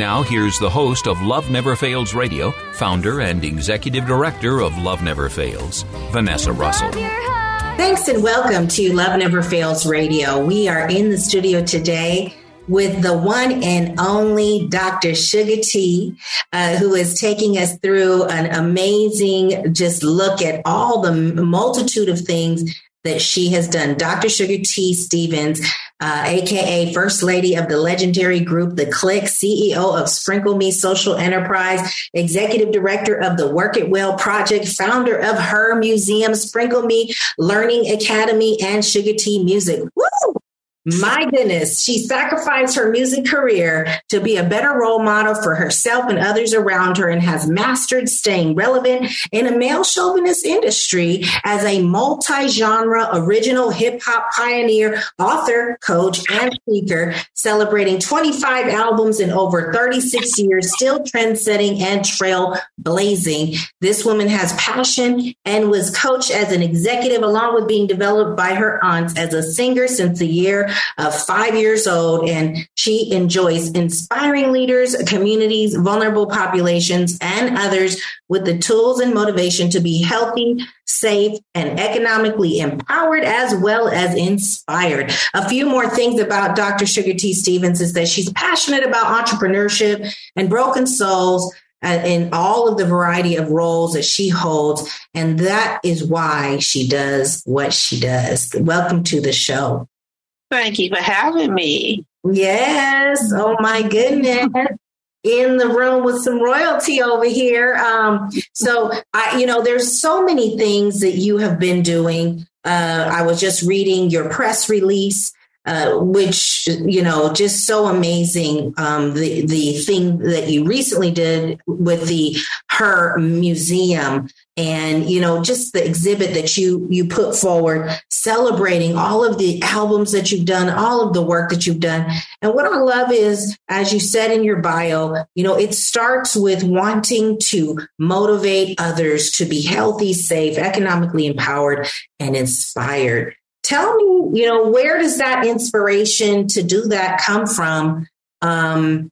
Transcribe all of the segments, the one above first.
Now, here's the host of Love Never Fails Radio, founder and executive director of Love Never Fails, Vanessa Russell. Thanks and welcome to Love Never Fails Radio. We are in the studio today with the one and only Dr. Sugar T, uh, who is taking us through an amazing just look at all the multitude of things that she has done. Dr. Sugar T. Stevens, uh, aka First Lady of the legendary group The Click, CEO of Sprinkle Me Social Enterprise, Executive Director of the Work It Well Project, founder of her museum, Sprinkle Me Learning Academy, and Sugar T Music. Woo! My goodness, she sacrificed her music career to be a better role model for herself and others around her and has mastered staying relevant in a male chauvinist industry as a multi genre original hip hop pioneer, author, coach, and speaker, celebrating 25 albums in over 36 years, still trendsetting and trailblazing. This woman has passion and was coached as an executive along with being developed by her aunts as a singer since the year of five years old. And she enjoys inspiring leaders, communities, vulnerable populations, and others with the tools and motivation to be healthy, safe, and economically empowered as well as inspired. A few more things about Dr. Sugar T. Stevens is that she's passionate about entrepreneurship and broken souls uh, in all of the variety of roles that she holds. And that is why she does what she does. Welcome to the show. Thank you for having me. Yes. Oh my goodness. In the room with some royalty over here. Um, so I, you know, there's so many things that you have been doing. Uh, I was just reading your press release. Uh, which you know just so amazing um, the the thing that you recently did with the her museum and you know just the exhibit that you you put forward celebrating all of the albums that you've done all of the work that you've done. And what i love is as you said in your bio you know it starts with wanting to motivate others to be healthy safe economically empowered and inspired tell me you know where does that inspiration to do that come from um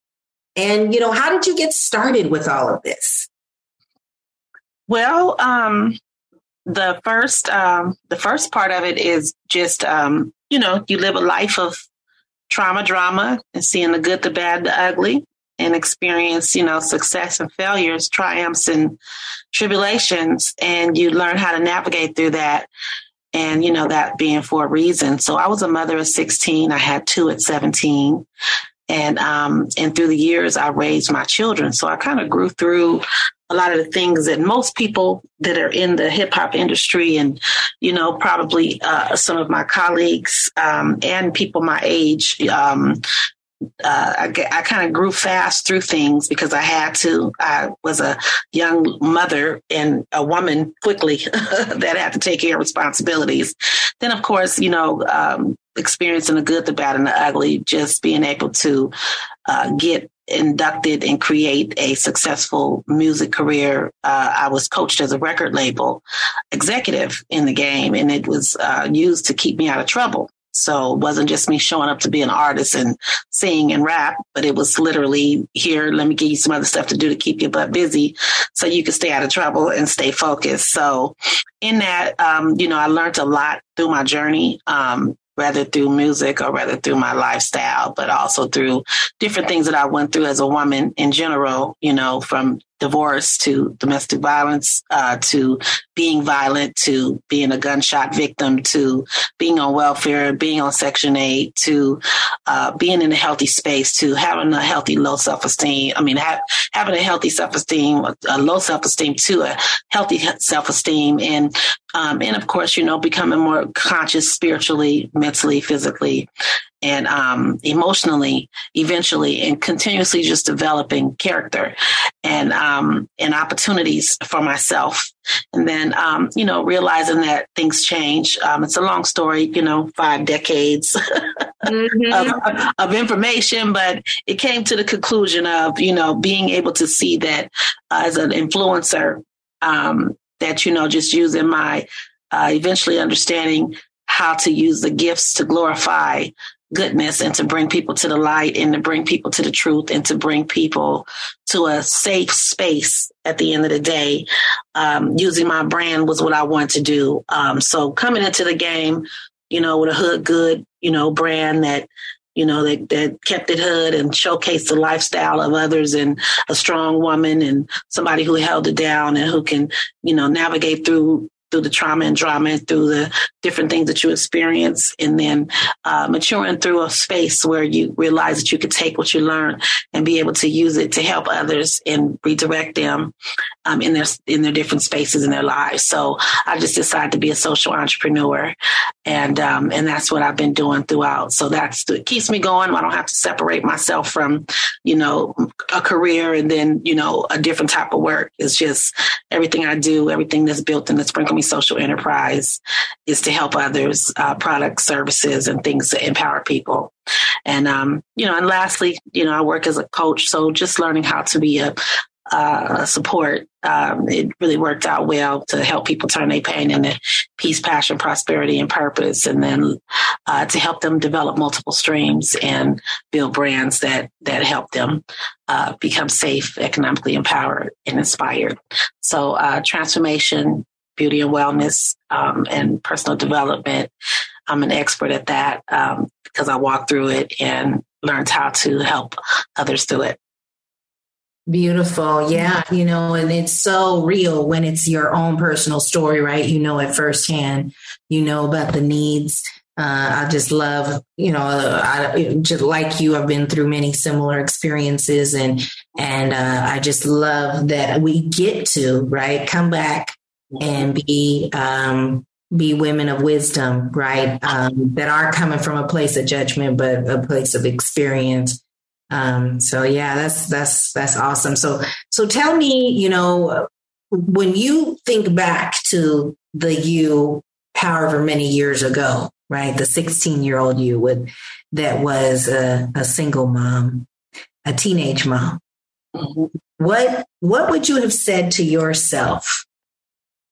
and you know how did you get started with all of this Well, um, the first um, the first part of it is just um, you know you live a life of trauma, drama, and seeing the good, the bad, the ugly, and experience you know success and failures, triumphs and tribulations, and you learn how to navigate through that. And you know that being for a reason. So I was a mother of 16. I had two at 17. and um, and through the years I raised my children. So I kind of grew through a lot of the things that most people that are in the hip hop industry and you know probably uh, some of my colleagues um, and people my age um, uh, I, I kind of grew fast through things because I had to. I was a young mother and a woman quickly that had to take care of responsibilities. Then, of course, you know, um, experiencing the good, the bad, and the ugly, just being able to uh, get inducted and create a successful music career. Uh, I was coached as a record label executive in the game, and it was uh, used to keep me out of trouble. So it wasn't just me showing up to be an artist and sing and rap, but it was literally here, let me give you some other stuff to do to keep your butt busy so you can stay out of trouble and stay focused. So in that, um, you know, I learned a lot through my journey. Um, rather through music or rather through my lifestyle, but also through different things that I went through as a woman in general, you know, from divorce to domestic violence uh, to being violent to being a gunshot victim to being on welfare, being on Section 8 to uh, being in a healthy space to having a healthy low self esteem. I mean, ha- having a healthy self esteem, a low self esteem to a healthy self esteem, and um, and of course, you know, becoming more conscious spiritually, mentally, physically, and um, emotionally eventually and continuously just developing character and um, and opportunities for myself and then um, you know realizing that things change um, it's a long story you know five decades mm-hmm. of, of, information but it came to the conclusion of you know being able to see that uh, as an influencer um, that you know just using my uh, eventually understanding how to use the gifts to glorify goodness and to bring people to the light and to bring people to the truth and to bring people to a safe space at the end of the day. Um, using my brand was what I wanted to do. Um, so coming into the game, you know, with a hood good, you know, brand that, you know, that, that kept it hood and showcased the lifestyle of others and a strong woman and somebody who held it down and who can, you know, navigate through through the trauma and drama and through the different things that you experience and then uh, maturing through a space where you realize that you could take what you learn and be able to use it to help others and redirect them um, in their in their different spaces in their lives. So i just decided to be a social entrepreneur and um, and that's what i've been doing throughout. So that's it keeps me going. I don't have to separate myself from you know a career and then you know a different type of work. It's just everything i do everything that's built in the sprinkle social enterprise is to help others, uh, products, services, and things to empower people. And, um, you know, and lastly, you know, I work as a coach. So just learning how to be a, support. Um, it really worked out well to help people turn their pain into peace, passion, prosperity, and purpose, and then uh, to help them develop multiple streams and build brands that that help them uh, become safe, economically empowered, and inspired. So, uh, transformation beauty and wellness um, and personal development. I'm an expert at that um, because I walked through it and learned how to help others do it. Beautiful. Yeah. You know, and it's so real when it's your own personal story, right? You know it firsthand. You know about the needs. Uh, I just love, you know, I just like you. I've been through many similar experiences, and and uh, I just love that we get to right come back and be um, be women of wisdom, right? Um, that are coming from a place of judgment, but a place of experience. Um, so yeah, that's that's that's awesome. So so tell me, you know, when you think back to the you, however many years ago, right? The 16 year old you with that was a, a single mom, a teenage mom. Mm-hmm. What what would you have said to yourself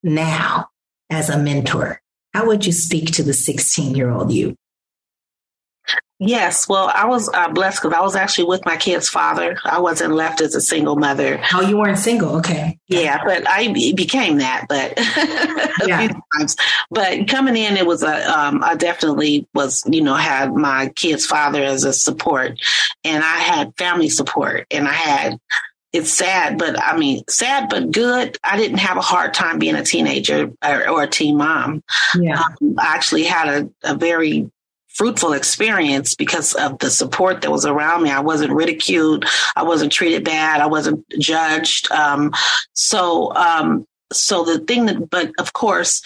now as a mentor? How would you speak to the 16 year old you? Yes, well, I was uh, blessed because I was actually with my kid's father. I wasn't left as a single mother. Oh, you weren't single? Okay. Yeah, but I became that, but a yeah. few times. But coming in, it was a. Um, I definitely was, you know, had my kid's father as a support, and I had family support, and I had it's sad, but I mean, sad but good. I didn't have a hard time being a teenager or, or a teen mom. Yeah. Um, I actually had a, a very fruitful experience because of the support that was around me. I wasn't ridiculed. I wasn't treated bad. I wasn't judged. Um, so, um, so the thing that, but of course,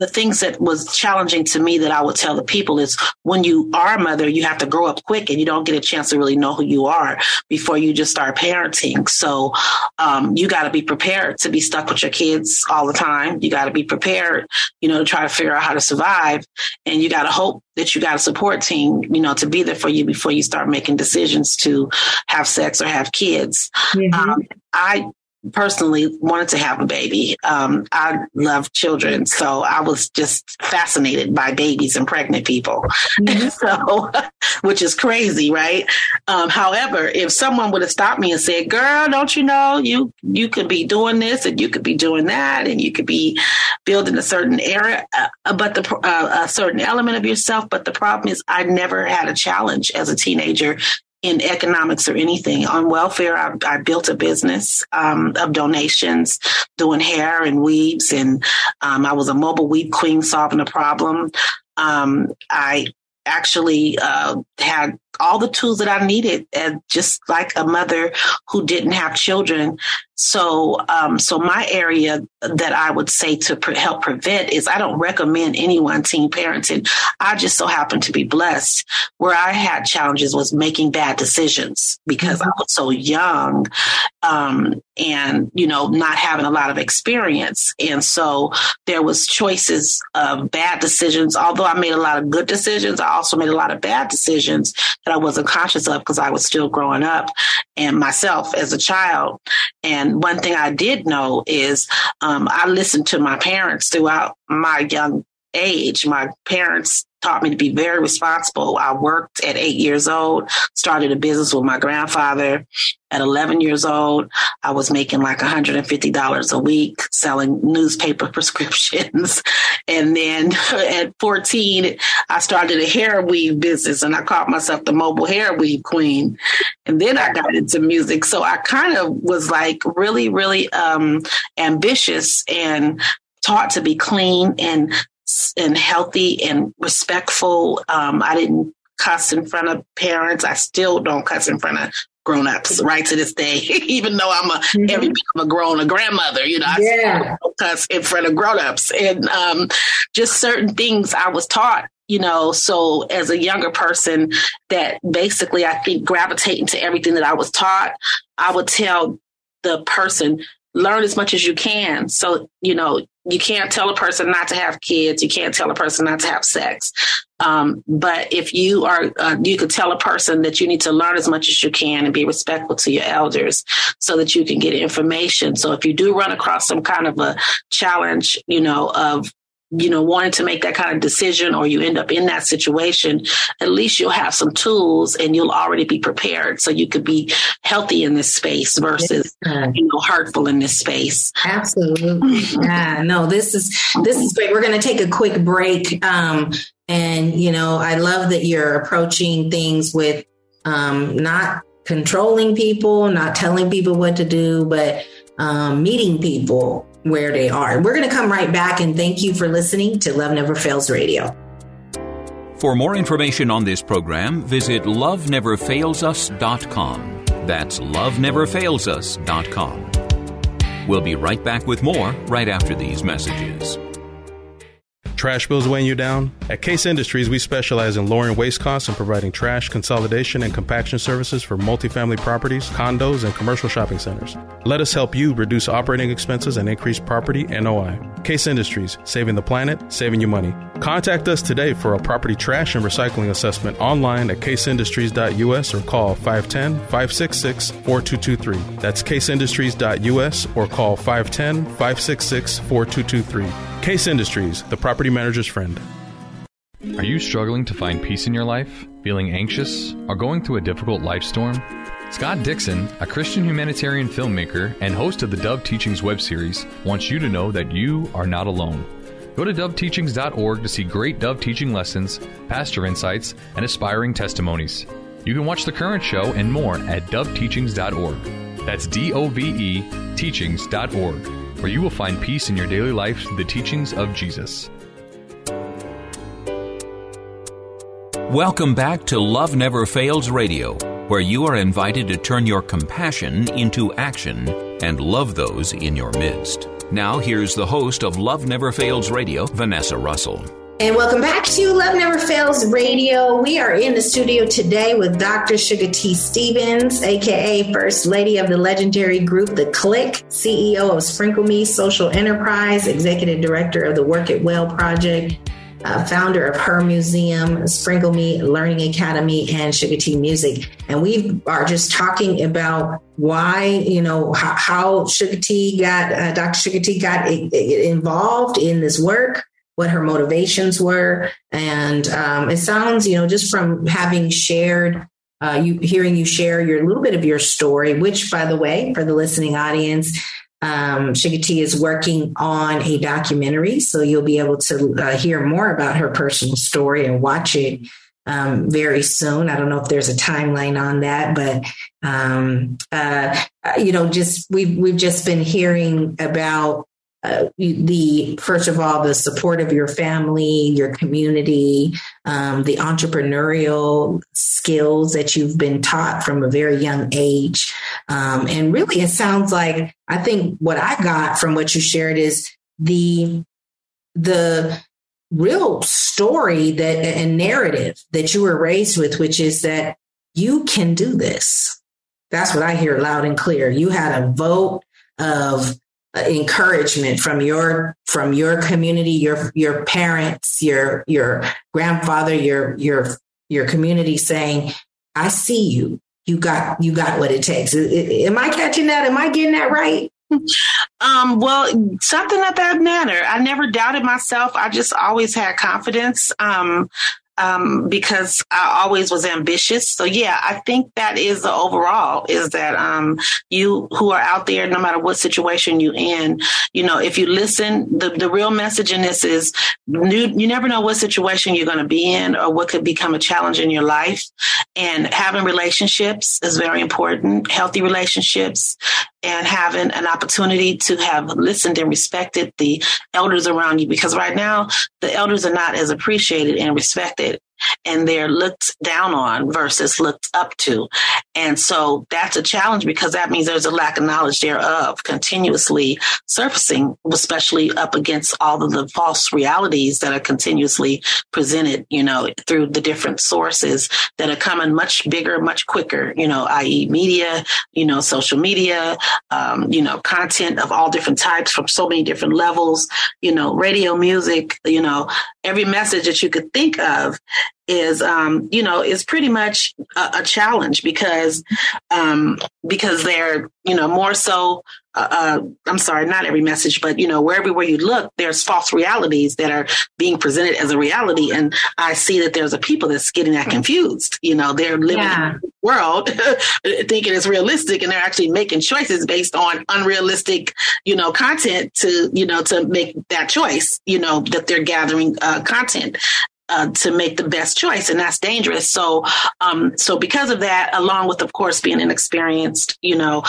the things that was challenging to me that I would tell the people is when you are a mother, you have to grow up quick and you don't get a chance to really know who you are before you just start parenting. So um, you got to be prepared to be stuck with your kids all the time. You got to be prepared, you know, to try to figure out how to survive. And you got to hope that you got a support team, you know, to be there for you before you start making decisions to have sex or have kids. Mm-hmm. Um, I personally wanted to have a baby. Um, I love children, so I was just fascinated by babies and pregnant people. Mm-hmm. so, which is crazy, right? Um, however, if someone would have stopped me and said, "Girl, don't you know you you could be doing this and you could be doing that and you could be building a certain area, uh, but the uh, a certain element of yourself," but the problem is, I never had a challenge as a teenager in economics or anything. On welfare, I, I built a business um, of donations, doing hair and weaves, and um, I was a mobile weave queen solving a problem. Um, I actually uh, had all the tools that I needed, and just like a mother who didn't have children. So, um, so my area that I would say to pre- help prevent is I don't recommend anyone teen parenting. I just so happened to be blessed. Where I had challenges was making bad decisions because mm-hmm. I was so young, um, and you know not having a lot of experience, and so there was choices of bad decisions. Although I made a lot of good decisions, I also made a lot of bad decisions that I wasn't conscious of because I was still growing up and myself as a child. And one thing I did know is um, I listened to my parents throughout my young age. My parents taught me to be very responsible. I worked at eight years old, started a business with my grandfather. At 11 years old, I was making like $150 a week selling newspaper prescriptions. and then at 14, I started a hair weave business and I called myself the mobile hair weave queen. And then I got into music. So I kind of was like really, really um, ambitious and taught to be clean and and healthy and respectful. Um, I didn't cuss in front of parents. I still don't cuss in front of grown-ups right to this day even though i'm a mm-hmm. every bit of a grown a grandmother you know i yeah. still cuss in front of grown-ups and um, just certain things i was taught you know so as a younger person that basically i think gravitating to everything that i was taught i would tell the person learn as much as you can. So, you know, you can't tell a person not to have kids. You can't tell a person not to have sex. Um, but if you are, uh, you could tell a person that you need to learn as much as you can and be respectful to your elders so that you can get information. So if you do run across some kind of a challenge, you know, of you know, wanting to make that kind of decision or you end up in that situation, at least you'll have some tools and you'll already be prepared so you could be healthy in this space versus, you know, hurtful in this space. Absolutely. yeah, no, this is, this is great. We're going to take a quick break. Um, and, you know, I love that you're approaching things with um, not controlling people, not telling people what to do, but um, meeting people where they are. We're going to come right back and thank you for listening to Love Never Fails Radio. For more information on this program, visit loveneverfailsus.com. That's loveneverfailsus.com. We'll be right back with more right after these messages. Trash bills weighing you down? At Case Industries, we specialize in lowering waste costs and providing trash consolidation and compaction services for multifamily properties, condos, and commercial shopping centers. Let us help you reduce operating expenses and increase property NOI. Case Industries, saving the planet, saving you money. Contact us today for a property trash and recycling assessment online at caseindustries.us or call 510 566 4223. That's caseindustries.us or call 510 566 4223. Case Industries, the property manager's friend. Are you struggling to find peace in your life? Feeling anxious? Or going through a difficult life storm? Scott Dixon, a Christian humanitarian filmmaker and host of the Dove Teachings web series, wants you to know that you are not alone. Go to doveteachings.org to see great Dove teaching lessons, pastor insights, and aspiring testimonies. You can watch the current show and more at doveteachings.org. That's D O V E teachings.org where you will find peace in your daily life through the teachings of Jesus. Welcome back to Love Never Fails Radio. Where you are invited to turn your compassion into action and love those in your midst. Now, here's the host of Love Never Fails Radio, Vanessa Russell. And welcome back to Love Never Fails Radio. We are in the studio today with Dr. Sugar T. Stevens, aka First Lady of the legendary group The Click, CEO of Sprinkle Me Social Enterprise, Executive Director of the Work It Well Project, uh, founder of Her Museum, Sprinkle Me Learning Academy, and Sugar T Music. And we are just talking about why, you know, how, how Sugar T got, uh, Dr. Sugar T got involved in this work what her motivations were. And um, it sounds, you know, just from having shared, uh, you hearing you share your little bit of your story, which, by the way, for the listening audience, um, T is working on a documentary, so you'll be able to uh, hear more about her personal story and watch it um, very soon. I don't know if there's a timeline on that, but um, uh, you know, just we've we've just been hearing about uh, the first of all the support of your family your community um, the entrepreneurial skills that you've been taught from a very young age. Um, and really it sounds like i think what i got from what you shared is the the real story that and narrative that you were raised with which is that you can do this. That's what i hear loud and clear. You had a vote of encouragement from your from your community your your parents your your grandfather your your your community saying i see you you got you got what it takes am i catching that am i getting that right um, well, something of that manner. I never doubted myself. I just always had confidence. Um, um, because I always was ambitious. So yeah, I think that is the overall is that um, you who are out there, no matter what situation you in, you know, if you listen, the, the real message in this is you, you never know what situation you're going to be in or what could become a challenge in your life. And having relationships is very important, healthy relationships and having an opportunity to have listened and respected the elders around you because right now the elders are not as appreciated and respected and they're looked down on versus looked up to. And so that's a challenge because that means there's a lack of knowledge thereof continuously surfacing, especially up against all of the false realities that are continuously presented, you know, through the different sources that are coming much bigger, much quicker, you know, i.e. media, you know, social media, um, you know, content of all different types from so many different levels, you know, radio music, you know, every message that you could think of is um, you know is pretty much a, a challenge because um, because they're you know more so uh, uh, I'm sorry, not every message, but you know, wherever where you look, there's false realities that are being presented as a reality, and I see that there's a people that's getting that confused. You know, they're living yeah. in the world thinking it's realistic, and they're actually making choices based on unrealistic, you know, content to you know to make that choice. You know, that they're gathering uh, content uh, to make the best choice, and that's dangerous. So, um, so because of that, along with of course being inexperienced, you know,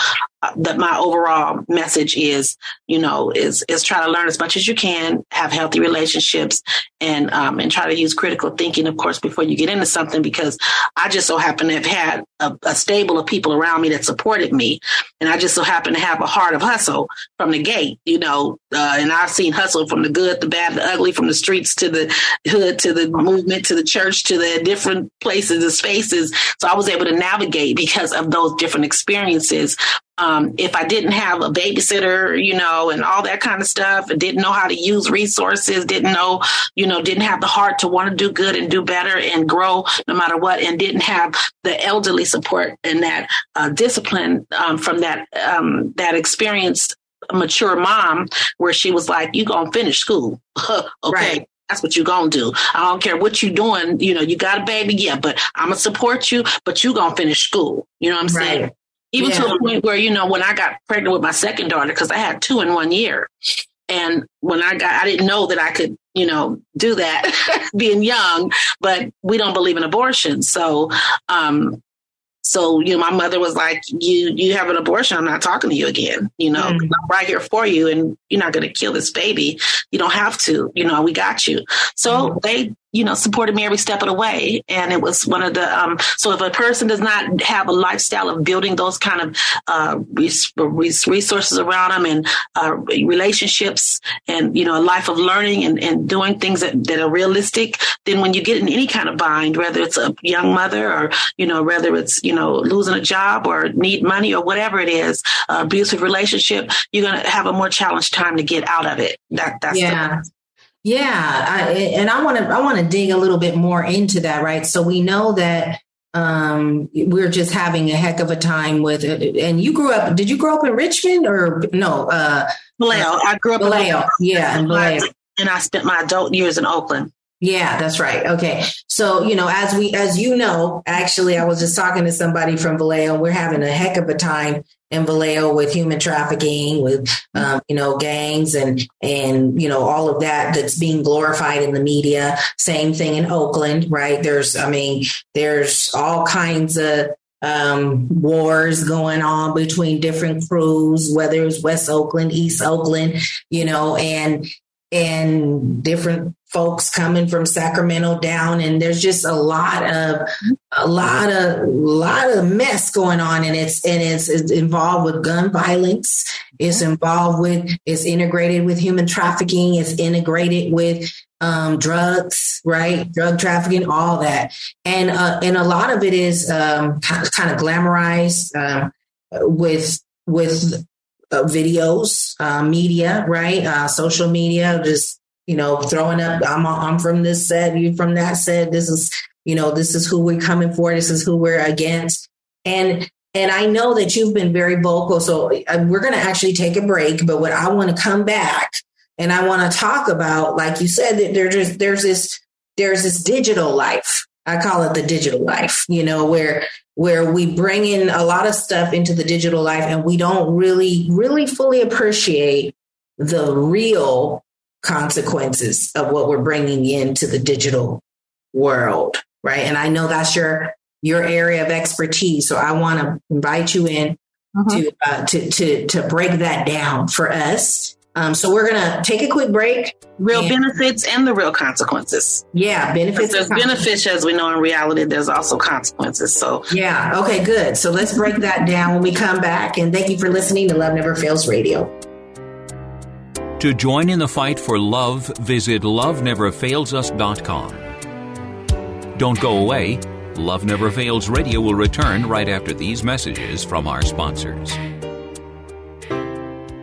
that my overall message is, you know, is is try to learn as much as you can, have healthy relationships, and um, and try to use critical thinking, of course, before you get into something. Because I just so happen to have had a, a stable of people around me that supported me, and I just so happen to have a heart of hustle from the gate, you know. Uh, and I've seen hustle from the good, the bad, the ugly, from the streets to the hood to the movement to the church to the different places and spaces. So I was able to navigate because of those different experiences um, if I didn't have a babysitter, you know, and all that kind of stuff, and didn't know how to use resources, didn't know, you know, didn't have the heart to want to do good and do better and grow no matter what, and didn't have the elderly support and that uh, discipline um, from that um, that experienced mature mom, where she was like, "You gonna finish school, okay?" Right that's what you're gonna do. I don't care what you're doing. You know, you got a baby, yeah, but I'm gonna support you, but you gonna finish school. You know what I'm saying? Even yeah. to the point where, you know, when I got pregnant with my second daughter, because I had two in one year. And when I got, I didn't know that I could, you know, do that being young, but we don't believe in abortion. So, um, so, you know, my mother was like, you, you have an abortion. I'm not talking to you again. You know, mm. I'm right here for you and you're not going to kill this baby. You don't have to, you know, we got you. So mm. they you know, supported me every step of the way. And it was one of the, um, so if a person does not have a lifestyle of building those kind of, uh, resources around them and, uh, relationships and, you know, a life of learning and, and doing things that, that are realistic, then when you get in any kind of bind, whether it's a young mother or, you know, whether it's, you know, losing a job or need money or whatever it is, uh, abusive relationship, you're going to have a more challenged time to get out of it. That, that's yeah. The, yeah, I, and I want to I want to dig a little bit more into that, right? So we know that um, we're just having a heck of a time with it. And you grew up? Did you grow up in Richmond or no? Uh, Vallejo. I grew up Vallejo. in Yeah, in Vallejo. And I spent my adult years in Oakland. Yeah, that's right. Okay. So, you know, as we, as you know, actually, I was just talking to somebody from Vallejo. We're having a heck of a time in Vallejo with human trafficking, with, um, you know, gangs and, and, you know, all of that that's being glorified in the media. Same thing in Oakland, right? There's, I mean, there's all kinds of, um, wars going on between different crews, whether it's West Oakland, East Oakland, you know, and, and different folks coming from Sacramento down and there's just a lot of a lot of a lot of mess going on and it's and it's, it's involved with gun violence. It's involved with it's integrated with human trafficking. It's integrated with um, drugs right? Drug trafficking all that. And uh, and a lot of it is um, kind of glamorized uh, with with videos, uh, media, right? Uh, social media, just you know, throwing up. I'm I'm from this set, you from that set. This is you know, this is who we're coming for. This is who we're against. And and I know that you've been very vocal. So uh, we're going to actually take a break. But what I want to come back and I want to talk about, like you said, that there's there's this there's this digital life. I call it the digital life. You know, where where we bring in a lot of stuff into the digital life and we don't really, really fully appreciate the real consequences of what we're bringing into the digital world. Right. And I know that's your, your area of expertise. So I want to invite you in uh-huh. to, uh, to, to, to break that down for us um, so we're gonna take a quick break. Real and, benefits and the real consequences. Yeah, benefits. There's benefits as we know in reality. There's also consequences. So yeah, okay, good. So let's break that down when we come back. And thank you for listening to Love Never Fails Radio. To join in the fight for love, visit loveneverfailsus.com. Don't go away. Love Never Fails Radio will return right after these messages from our sponsors.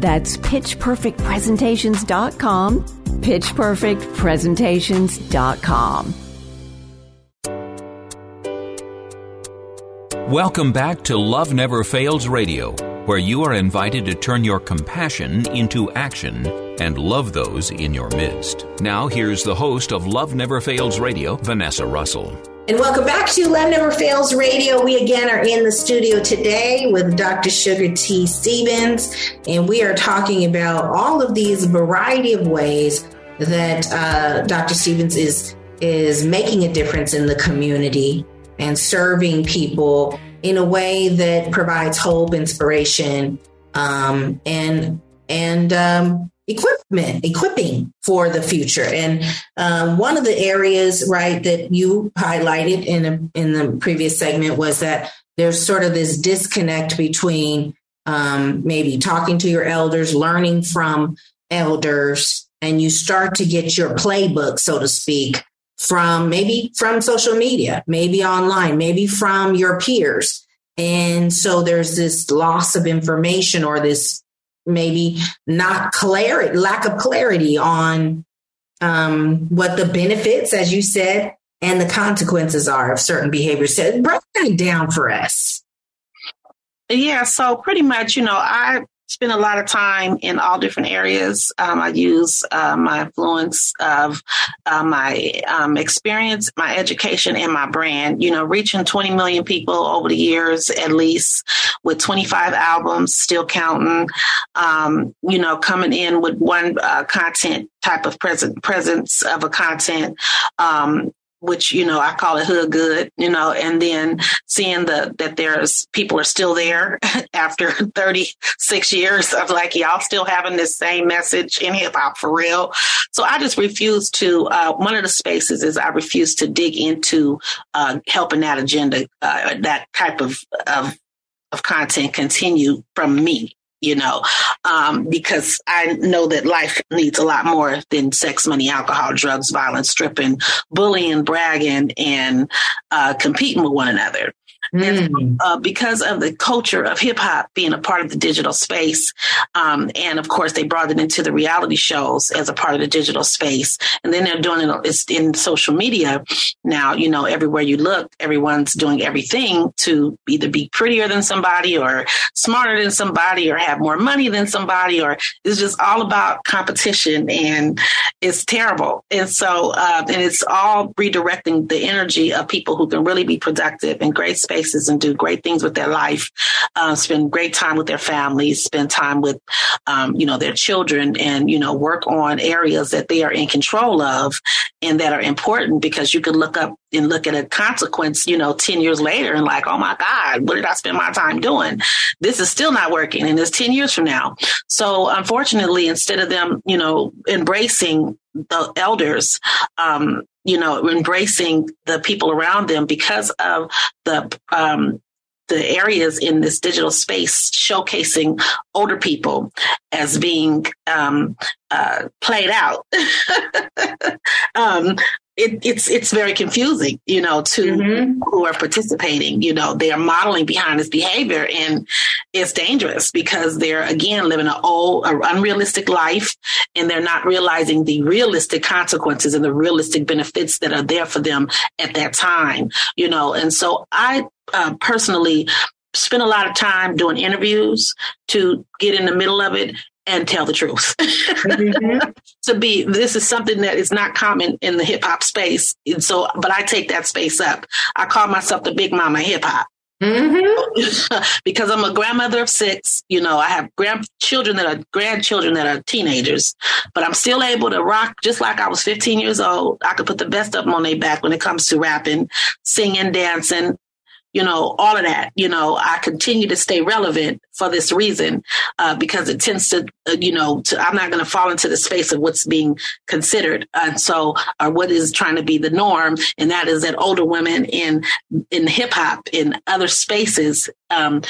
That's pitchperfectpresentations.com, pitchperfectpresentations.com. Welcome back to Love Never Fails Radio, where you are invited to turn your compassion into action and love those in your midst. Now, here's the host of Love Never Fails Radio, Vanessa Russell. And welcome back to Love Never Fails Radio. We again are in the studio today with Dr. Sugar T. Stevens, and we are talking about all of these variety of ways that uh, Dr. Stevens is is making a difference in the community and serving people in a way that provides hope, inspiration, um, and and um, equipment, equipping for the future. And um, one of the areas, right, that you highlighted in a, in the previous segment was that there's sort of this disconnect between um, maybe talking to your elders, learning from elders, and you start to get your playbook, so to speak, from maybe from social media, maybe online, maybe from your peers. And so there's this loss of information or this maybe not clarity, lack of clarity on um, what the benefits, as you said, and the consequences are of certain behaviors. So break that down for us. Yeah, so pretty much, you know, I spend a lot of time in all different areas. Um, I use uh, my influence of uh, my um, experience, my education, and my brand. You know, reaching 20 million people over the years, at least with 25 albums, still counting. Um, you know, coming in with one uh, content type of present presence of a content um, which you know I call it hood good, you know, and then seeing the that there's people are still there after 36 years of like y'all still having this same message in hip hop for real. So I just refuse to. Uh, one of the spaces is I refuse to dig into uh, helping that agenda, uh, that type of of of content continue from me you know, um, because I know that life needs a lot more than sex, money, alcohol, drugs, violence, stripping, bullying, bragging, and uh, competing with one another. Mm. Uh, because of the culture of hip hop being a part of the digital space, um, and of course they brought it into the reality shows as a part of the digital space, and then they're doing it in social media now. You know, everywhere you look, everyone's doing everything to either be prettier than somebody, or smarter than somebody, or have more money than somebody, or it's just all about competition, and it's terrible. And so, uh, and it's all redirecting the energy of people who can really be productive in great space and do great things with their life, uh, spend great time with their families, spend time with, um, you know, their children and, you know, work on areas that they are in control of and that are important because you could look up and look at a consequence, you know, 10 years later and like, oh my God, what did I spend my time doing? This is still not working and it's 10 years from now. So unfortunately, instead of them, you know, embracing the elders, um, you know, embracing the people around them because of the um, the areas in this digital space showcasing older people as being um, uh, played out. um, it, it's it's very confusing, you know, to mm-hmm. who are participating. You know, they are modeling behind this behavior, and it's dangerous because they're again living an old, unrealistic life, and they're not realizing the realistic consequences and the realistic benefits that are there for them at that time. You know, and so I uh, personally spend a lot of time doing interviews to get in the middle of it and tell the truth. mm-hmm. to be, this is something that is not common in the hip hop space. And so, but I take that space up. I call myself the big mama hip hop. Mm-hmm. because I'm a grandmother of six, you know, I have grandchildren that are grandchildren that are teenagers, but I'm still able to rock just like I was 15 years old. I could put the best of them on their back when it comes to rapping, singing, dancing, you know, all of that. You know, I continue to stay relevant for this reason uh, because it tends to, uh, you know, to, I'm not going to fall into the space of what's being considered, and so or what is trying to be the norm, and that is that older women in in hip hop in other spaces um,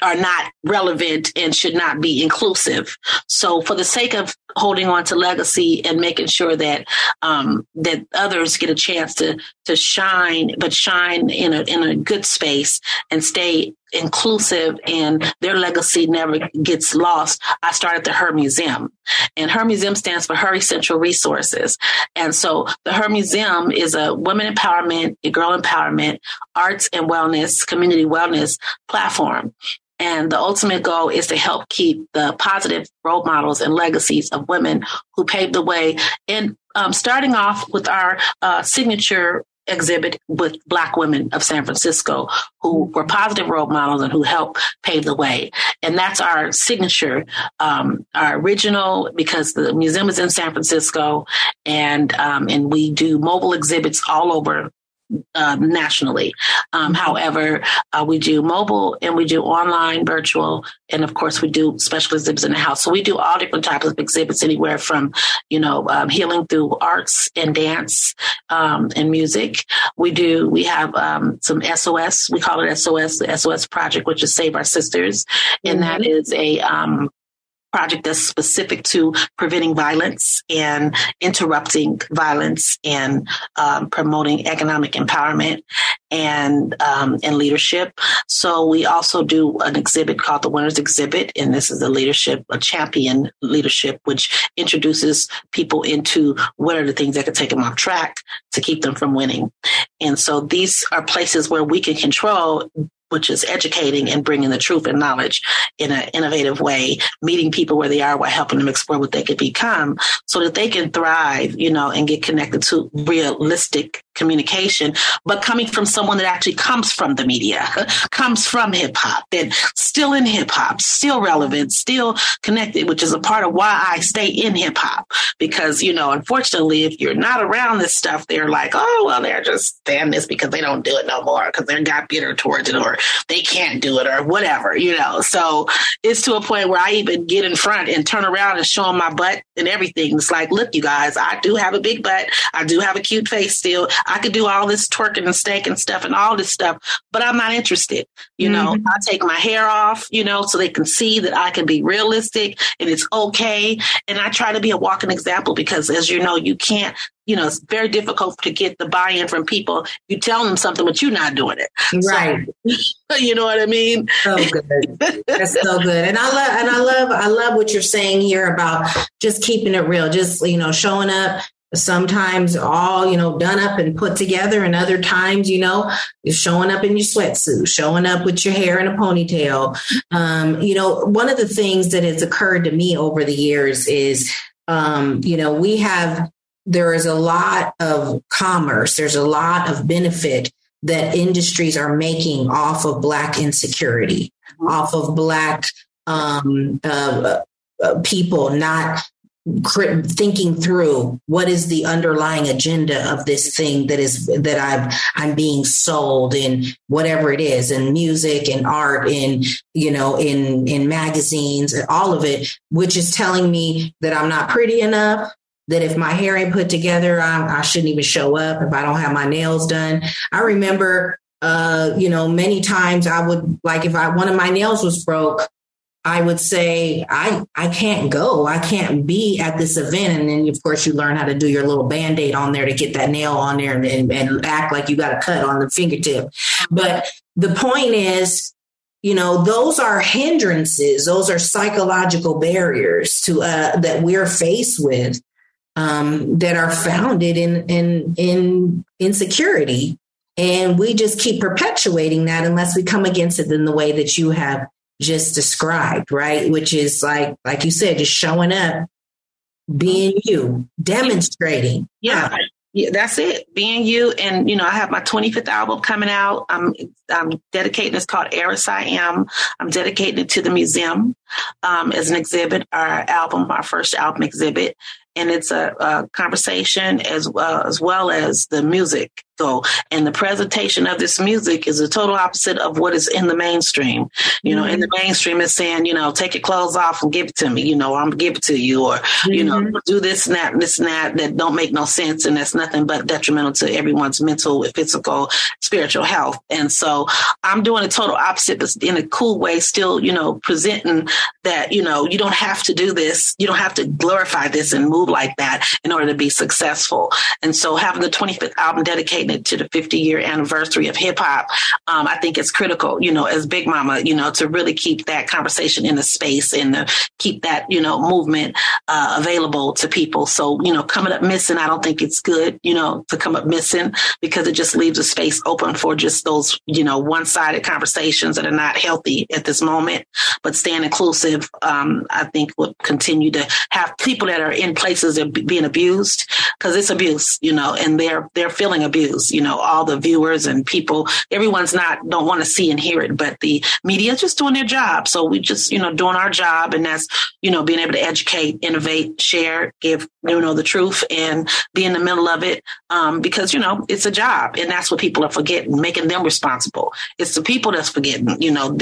are not relevant and should not be inclusive. So, for the sake of holding on to legacy and making sure that um, that others get a chance to to shine, but shine in a in a good space and stay inclusive and their legacy never gets lost. I started the Her Museum, and Her Museum stands for Her Essential Resources. And so, the Her Museum is a women empowerment, a girl empowerment, arts and wellness, community wellness platform. And the ultimate goal is to help keep the positive role models and legacies of women who paved the way. And um, starting off with our uh, signature exhibit with Black women of San Francisco who were positive role models and who helped pave the way. And that's our signature, um, our original, because the museum is in San Francisco and, um, and we do mobile exhibits all over uh, nationally. Um, however, uh, we do mobile and we do online, virtual, and of course we do special exhibits in the house. So we do all different types of exhibits, anywhere from you know um, healing through arts and dance um, and music. We do we have um, some SOS. We call it SOS, the SOS project, which is Save Our Sisters, and mm-hmm. that is a um, project that's specific to preventing violence and interrupting violence and um, promoting economic empowerment and um, and leadership. So we also do an exhibit called the Winners Exhibit, and this is a leadership, a champion leadership, which introduces people into what are the things that could take them off track to keep them from winning. And so these are places where we can control which is educating and bringing the truth and knowledge in an innovative way, meeting people where they are while helping them explore what they could become so that they can thrive, you know, and get connected to realistic communication, but coming from someone that actually comes from the media, comes from hip hop, and still in hip hop, still relevant, still connected, which is a part of why I stay in hip hop. Because, you know, unfortunately, if you're not around this stuff, they're like, oh, well, they're just saying this because they don't do it no more because they're got bitter towards it or they can't do it or whatever, you know. So it's to a point where I even get in front and turn around and show them my butt and everything. It's like, look, you guys, I do have a big butt. I do have a cute face still. I could do all this twerking and steak and stuff and all this stuff, but I'm not interested. You mm-hmm. know, I take my hair off, you know, so they can see that I can be realistic and it's okay. And I try to be a walking example because as you know, you can't you know, it's very difficult to get the buy-in from people. You tell them something, but you're not doing it. Right. So, you know what I mean? So good. That's so good. And I love, and I love, I love what you're saying here about just keeping it real, just, you know, showing up, sometimes all you know done up and put together and other times you know you're showing up in your sweatsuit showing up with your hair in a ponytail. Um, you know one of the things that has occurred to me over the years is um, you know we have there is a lot of commerce there's a lot of benefit that industries are making off of black insecurity off of black um, uh, uh, people not thinking through what is the underlying agenda of this thing that is that I've I'm being sold in whatever it is in music and art in you know in in magazines all of it which is telling me that I'm not pretty enough that if my hair ain't put together I, I shouldn't even show up if I don't have my nails done. I remember uh you know many times I would like if I one of my nails was broke I would say I I can't go. I can't be at this event. And then of course you learn how to do your little band-aid on there to get that nail on there and, and, and act like you got a cut on the fingertip. But the point is, you know, those are hindrances. Those are psychological barriers to uh, that we're faced with um, that are founded in in in insecurity. And we just keep perpetuating that unless we come against it in the way that you have just described, right? Which is like, like you said, just showing up, being you, demonstrating. Yeah. Yeah, that's it. Being you, and you know, I have my 25th album coming out. I'm I'm dedicating. It's called Eris I Am. I'm dedicating it to the museum um, as an exhibit. Our album, our first album exhibit, and it's a, a conversation as well as well as the music go. And the presentation of this music is the total opposite of what is in the mainstream. You know, mm-hmm. in the mm-hmm. mainstream is saying, you know, take your clothes off and give it to me. You know, I'm gonna give it to you, or mm-hmm. you know, mm-hmm. do this and that and this and that that don't make no sense, and that's nothing but detrimental to everyone's mental, physical, spiritual health. And so I'm doing a total opposite, but in a cool way, still, you know, presenting that you know you don't have to do this, you don't have to glorify this and move like that in order to be successful. And so having the 25th album dedicated to the 50 year anniversary of hip hop, um, I think it's critical, you know, as Big Mama, you know, to really keep that conversation in the space and to keep that, you know, movement uh, available to people. So, you know, coming up missing, I don't think it's good, you know, to come up missing because it just leaves a space open for just those, you know, one sided conversations that are not healthy at this moment. But staying inclusive, um, I think will continue to have people that are in places that are being abused because it's abuse, you know, and they're, they're feeling abused you know, all the viewers and people, everyone's not, don't want to see and hear it, but the media is just doing their job. So we just, you know, doing our job and that's, you know, being able to educate, innovate, share, give, you know, the truth and be in the middle of it. Um, because, you know, it's a job and that's what people are forgetting, making them responsible. It's the people that's forgetting, you know,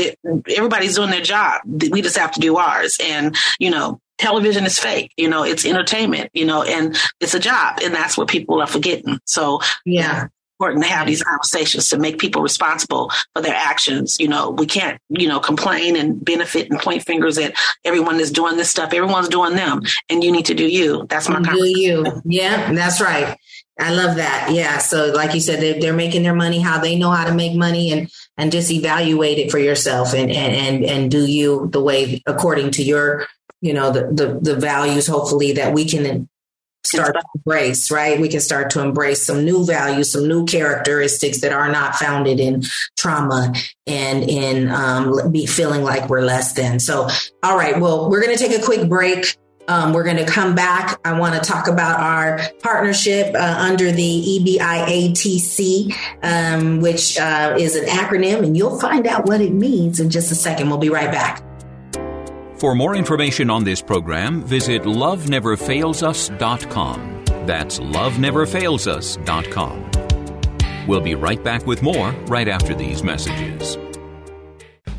everybody's doing their job. We just have to do ours. And, you know, television is fake you know it's entertainment you know and it's a job and that's what people are forgetting so yeah important to have these conversations to make people responsible for their actions. You know, we can't, you know, complain and benefit and point fingers at everyone is doing this stuff. Everyone's doing them, and you need to do you. That's my do you. Yeah, that's right. I love that. Yeah. So, like you said, they're, they're making their money how they know how to make money, and and just evaluate it for yourself, and and and, and do you the way according to your, you know, the the, the values. Hopefully, that we can start to embrace, right? We can start to embrace some new values, some new characteristics that are not founded in trauma and in um, be feeling like we're less than. So, all right, well, we're going to take a quick break. Um, we're going to come back. I want to talk about our partnership uh, under the EBIATC, um, which uh, is an acronym, and you'll find out what it means in just a second. We'll be right back. For more information on this program, visit loveneverfailsus.com. That's loveneverfailsus.com. We'll be right back with more right after these messages.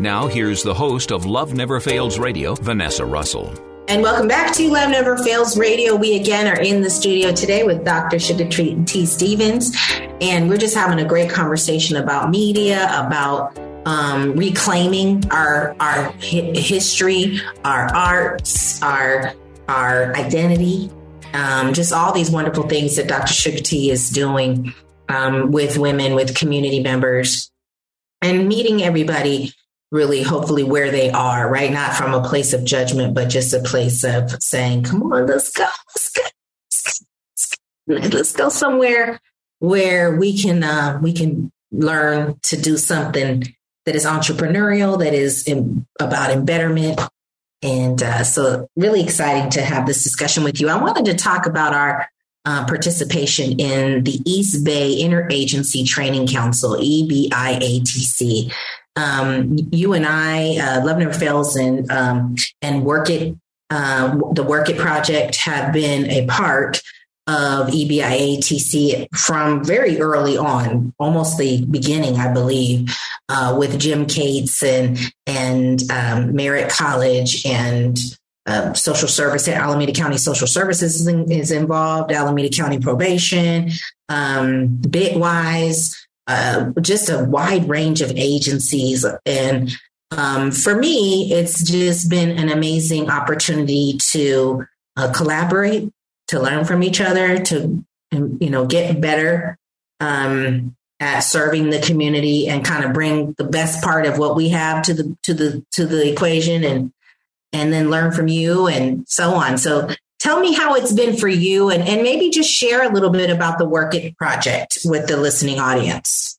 Now, here's the host of Love Never Fails Radio, Vanessa Russell. And welcome back to Love Never Fails Radio. We again are in the studio today with Dr. Sugar T. Stevens, and we're just having a great conversation about media, about um, reclaiming our our hi- history, our arts, our our identity, um, just all these wonderful things that Dr. Sugar T is doing um, with women, with community members, and meeting everybody really hopefully where they are, right? Not from a place of judgment, but just a place of saying, come on, let's go, let's go, let's go somewhere where we can, uh, we can learn to do something that is entrepreneurial, that is in, about embetterment. And uh, so, really exciting to have this discussion with you. I wanted to talk about our uh, participation in the East Bay Interagency Training Council, EBIATC um, you and I, uh, Love Never Fails, and um, and Work It, uh, the Work It project have been a part of EBIATC from very early on, almost the beginning, I believe, uh, with Jim Cates and and um, Merritt College and uh, social service Alameda County Social Services is, is involved, Alameda County Probation, um, Bitwise uh, just a wide range of agencies. And um, for me, it's just been an amazing opportunity to uh, collaborate, to learn from each other, to you know get better um, at serving the community, and kind of bring the best part of what we have to the to the to the equation, and and then learn from you, and so on. So tell me how it's been for you and, and maybe just share a little bit about the work it project with the listening audience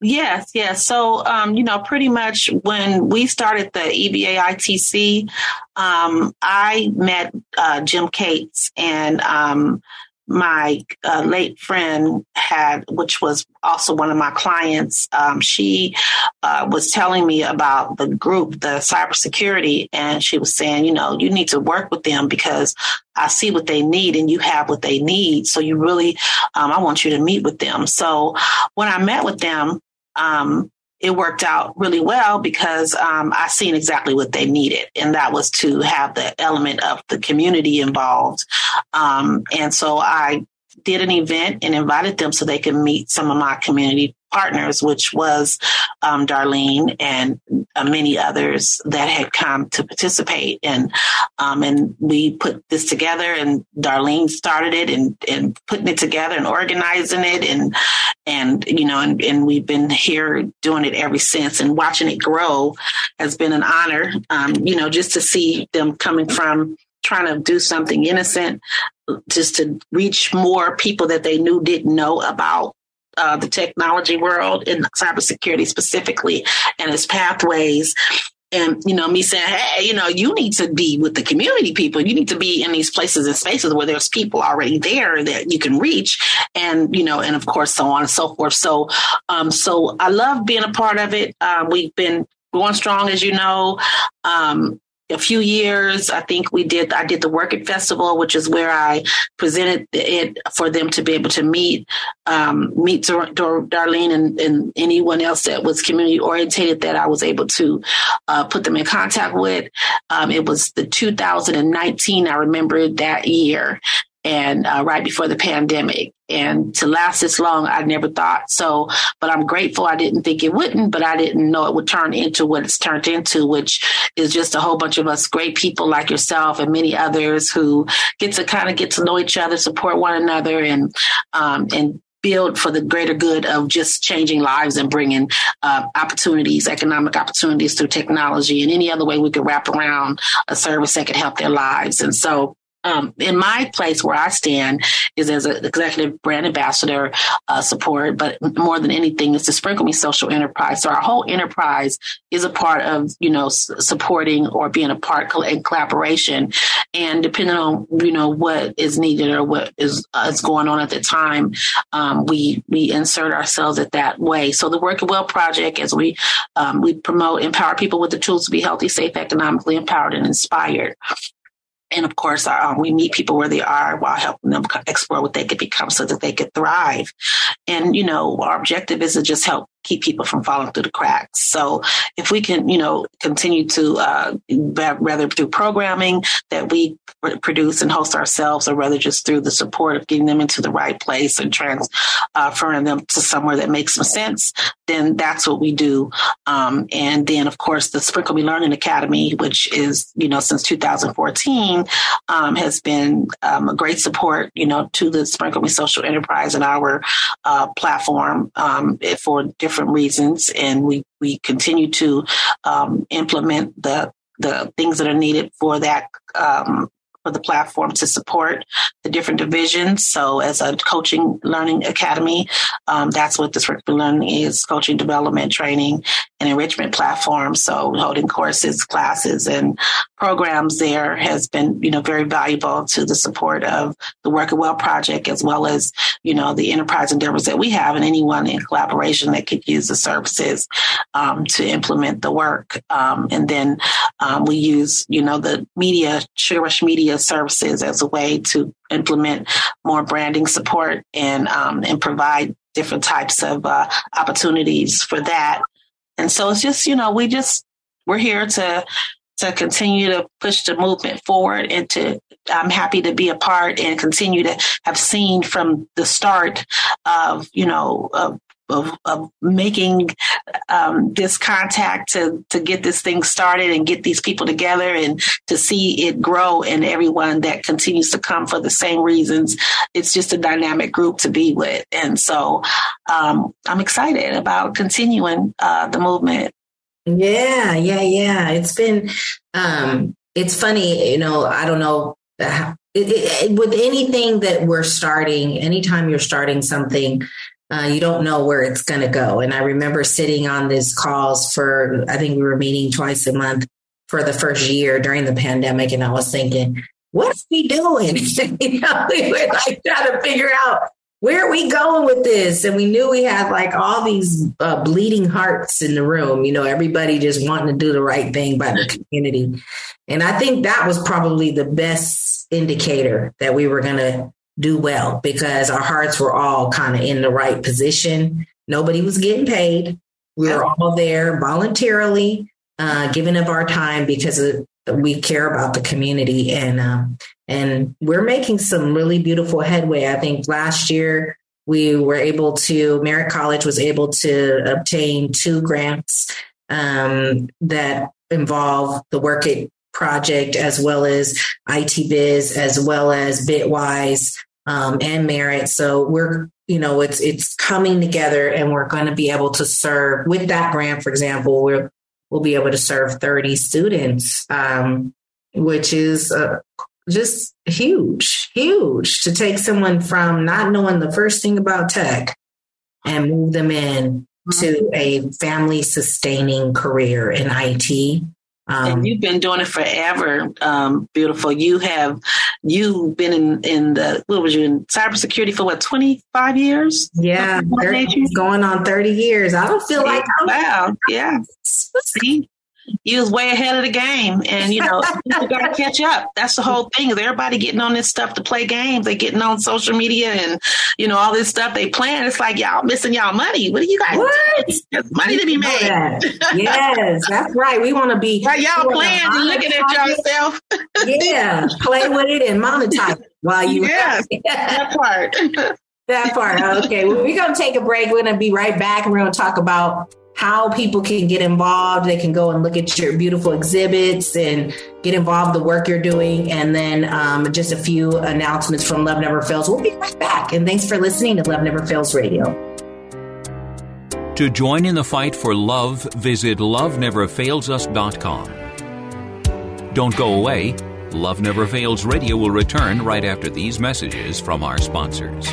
Yes, yes. So, um, you know, pretty much when we started the EBAITC, um, I met uh, Jim Cates and um, my uh, late friend had, which was also one of my clients, um, she uh, was telling me about the group, the cybersecurity, and she was saying, you know, you need to work with them because I see what they need and you have what they need. So you really, um, I want you to meet with them. So when I met with them, um, it worked out really well because um, I seen exactly what they needed, and that was to have the element of the community involved. Um, and so I did an event and invited them so they could meet some of my community partners, which was um, Darlene and uh, many others that had come to participate. And um, and we put this together, and Darlene started it and and putting it together and organizing it, and and you know, and, and we've been here doing it ever since, and watching it grow has been an honor. Um, you know, just to see them coming from trying to do something innocent just to reach more people that they knew didn't know about uh, the technology world and cybersecurity specifically and its pathways. And you know me saying hey you know you need to be with the community people. You need to be in these places and spaces where there's people already there that you can reach and you know and of course so on and so forth. So um so i love being a part of it. Um, we've been going strong as you know. Um a few years. I think we did, I did the Work It Festival, which is where I presented it for them to be able to meet, um, meet Dar- Dar- Darlene and, and, anyone else that was community orientated that I was able to uh, put them in contact with. Um, it was the 2019, I remember that year and uh, right before the pandemic. And to last this long, I never thought so. But I'm grateful. I didn't think it wouldn't, but I didn't know it would turn into what it's turned into, which is just a whole bunch of us great people like yourself and many others who get to kind of get to know each other, support one another, and um, and build for the greater good of just changing lives and bringing uh, opportunities, economic opportunities through technology and any other way we could wrap around a service that could help their lives. And so um, in my place where I stand is as an executive brand ambassador uh, support, but more than anything is to sprinkle me social enterprise. So our whole enterprise is a part of, you know, s- supporting or being a part in collaboration. And depending on, you know, what is needed or what is, uh, is going on at the time, um, we, we insert ourselves at that way. So the Work Well Project, as we, um, we promote, empower people with the tools to be healthy, safe, economically empowered and inspired. And of course, um, we meet people where they are while helping them explore what they could become so that they could thrive. And, you know, our objective is to just help keep people from falling through the cracks. So if we can, you know, continue to, uh, rather through programming that we produce and host ourselves, or rather just through the support of getting them into the right place and transferring them to somewhere that makes some sense, then that's what we do. Um, and then, of course, the Sprinkle Me Learning Academy, which is, you know, since 2014, um, has been um, a great support, you know, to the Sprinkle Me Social Enterprise and our uh, platform um, for different reasons, and we we continue to um, implement the the things that are needed for that um, for the platform to support the different divisions. So, as a coaching learning academy, um, that's what this learning is: coaching, development, training, and enrichment platform. So, holding courses, classes, and programs there has been, you know, very valuable to the support of the Work It Well project, as well as, you know, the enterprise endeavors that we have, and anyone in collaboration that could use the services um, to implement the work. Um, and then um, we use, you know, the media, Sugar Rush Media services as a way to implement more branding support and um, and provide different types of uh, opportunities for that. And so it's just you know we just we're here to to continue to push the movement forward and to I'm happy to be a part and continue to have seen from the start of you know of of, of making um, this contact to to get this thing started and get these people together and to see it grow and everyone that continues to come for the same reasons. It's just a dynamic group to be with, and so um, I'm excited about continuing uh, the movement. Yeah, yeah, yeah. It's been um, it's funny, you know. I don't know. Uh, it, it, with anything that we're starting, anytime you're starting something, uh, you don't know where it's going to go. And I remember sitting on these calls for, I think we were meeting twice a month for the first year during the pandemic. And I was thinking, what are we doing? you know, we were like trying to figure out where are we going with this? And we knew we had like all these uh, bleeding hearts in the room, you know, everybody just wanting to do the right thing by the community. And I think that was probably the best indicator that we were going to do well because our hearts were all kind of in the right position. Nobody was getting paid. We were all there voluntarily, uh, giving of our time because of, we care about the community and um, and we're making some really beautiful headway. I think last year we were able to, Merritt College was able to obtain two grants um, that involve the Work It project, as well as IT Biz, as well as Bitwise um, and Merritt. So we're you know it's it's coming together, and we're going to be able to serve with that grant. For example, we're we'll be able to serve 30 students, um, which is uh, just huge, huge to take someone from not knowing the first thing about tech and move them in to a family sustaining career in IT. Um, and you've been doing it forever, um, beautiful. You have you've been in in the what was you in cybersecurity for what twenty five years? Yeah, 30, going on thirty years. I don't feel like I'm wow. Yeah, see, you was way ahead of the game, and you know you got to catch up. That's the whole thing. Is everybody getting on this stuff to play games? They getting on social media and you know all this stuff they plan. It's like y'all missing y'all money. What are you guys? What? There's money to be made. yes, that's right. We want to be. Right, y'all playing and looking at yourself. yeah, play with it and monetize it while you. Yes, that part. that part. Okay, well, we're gonna take a break. We're gonna be right back, and we're gonna talk about how people can get involved. They can go and look at your beautiful exhibits and get involved the work you're doing. And then um, just a few announcements from Love Never Fails. We'll be right back. And thanks for listening to Love Never Fails Radio. To join in the fight for love, visit loveneverfailsus.com. Don't go away. Love Never Fails Radio will return right after these messages from our sponsors.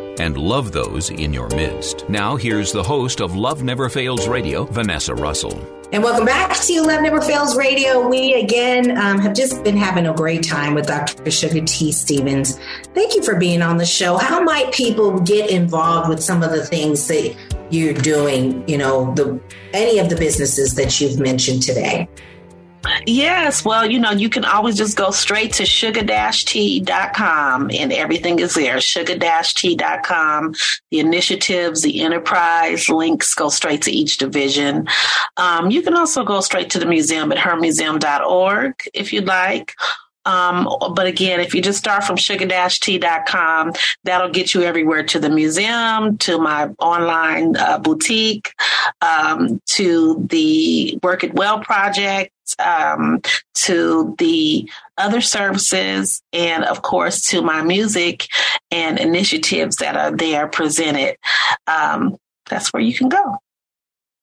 and love those in your midst. Now, here's the host of Love Never Fails Radio, Vanessa Russell. And welcome back to Love Never Fails Radio. We again um, have just been having a great time with Dr. Sugar T. Stevens. Thank you for being on the show. How might people get involved with some of the things that you're doing? You know, the any of the businesses that you've mentioned today. Yes, well, you know, you can always just go straight to sugar-t.com and everything is there. Sugar-t.com, the initiatives, the enterprise links go straight to each division. Um, you can also go straight to the museum at hermuseum.org if you'd like. Um, but again, if you just start from sugar-t.com, that'll get you everywhere to the museum, to my online uh, boutique, um, to the Work It Well project, um, to the other services, and of course to my music and initiatives that are there presented. Um, that's where you can go.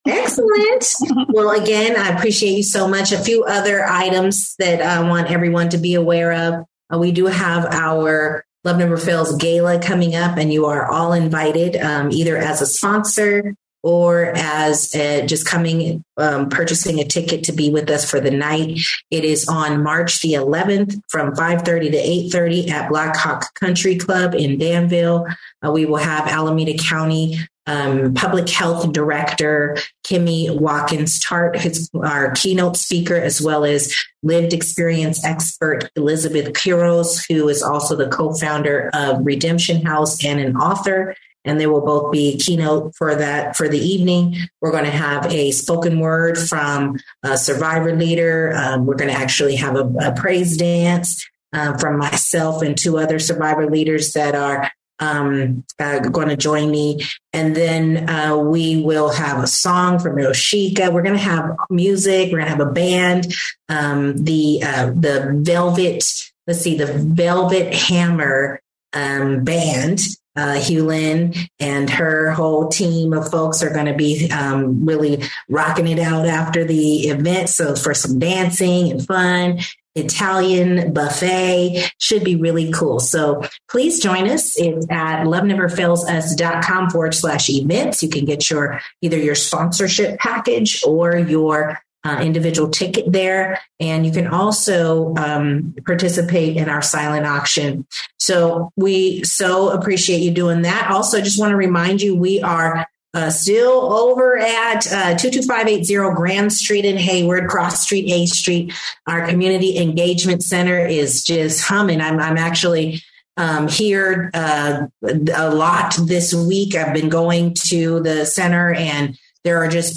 Excellent. well, again, I appreciate you so much. A few other items that I want everyone to be aware of. Uh, we do have our Love Never Fails Gala coming up, and you are all invited um, either as a sponsor or as a, just coming, um, purchasing a ticket to be with us for the night. It is on March the 11th from 5.30 to 8.30 at Blackhawk Country Club in Danville. Uh, we will have Alameda County um, Public Health Director Kimmy Watkins Tart, who's our keynote speaker, as well as lived experience expert Elizabeth Quiros, who is also the co founder of Redemption House and an author. And they will both be keynote for that for the evening. We're going to have a spoken word from a survivor leader. Um, we're going to actually have a, a praise dance um, from myself and two other survivor leaders that are um, uh, going to join me. And then uh, we will have a song from Yoshika. We're going to have music. We're going to have a band. Um, the uh, the Velvet, let's see, the Velvet Hammer um, band. Uh, Hughlin and her whole team of folks are going to be um, really rocking it out after the event. So for some dancing and fun, Italian buffet. Should be really cool. So please join us. It's at loveneverfailsus.com forward slash events. You can get your either your sponsorship package or your uh, individual ticket there. And you can also um, participate in our silent auction. So we so appreciate you doing that. Also, just want to remind you, we are uh, still over at uh, 22580 Grand Street in Hayward, Cross Street, A Street. Our community engagement center is just humming. I'm, I'm actually um, here uh, a lot this week. I've been going to the center, and there are just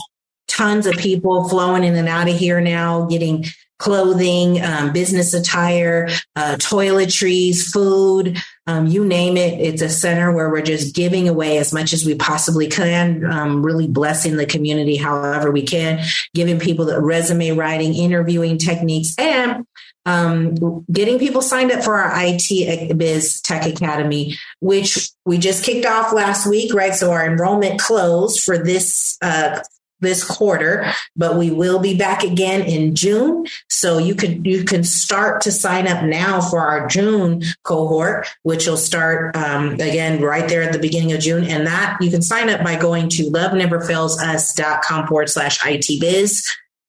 tons of people flowing in and out of here now, getting clothing, um, business attire, uh, toiletries, food, um, you name it. It's a center where we're just giving away as much as we possibly can, um, really blessing the community however we can, giving people the resume writing, interviewing techniques, and um, getting people signed up for our IT Biz Tech Academy, which we just kicked off last week, right? So our enrollment closed for this uh, this quarter, but we will be back again in June. So you could you can start to sign up now for our June cohort, which will start um, again right there at the beginning of June. And that you can sign up by going to loveneverfailsus.com forward slash itbiz.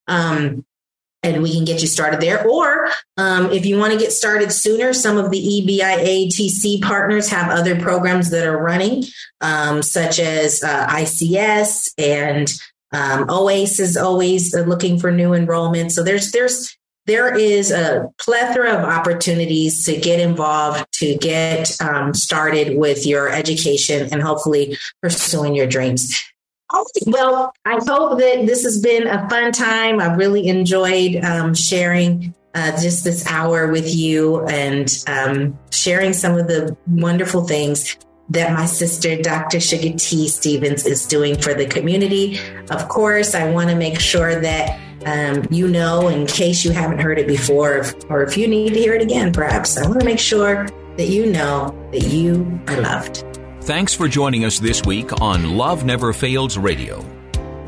Um, and we can get you started there. Or um, if you want to get started sooner, some of the EBIATC partners have other programs that are running, um, such as uh, ICS and um, OASE is always looking for new enrollment. So there's there's there is a plethora of opportunities to get involved, to get um, started with your education, and hopefully pursuing your dreams. Well, I hope that this has been a fun time. I really enjoyed um, sharing uh, just this hour with you and um, sharing some of the wonderful things that my sister, Dr. Sugar T. Stevens, is doing for the community. Of course, I want to make sure that um, you know, in case you haven't heard it before, or if you need to hear it again, perhaps, I want to make sure that you know that you are loved. Thanks for joining us this week on Love Never Fails Radio.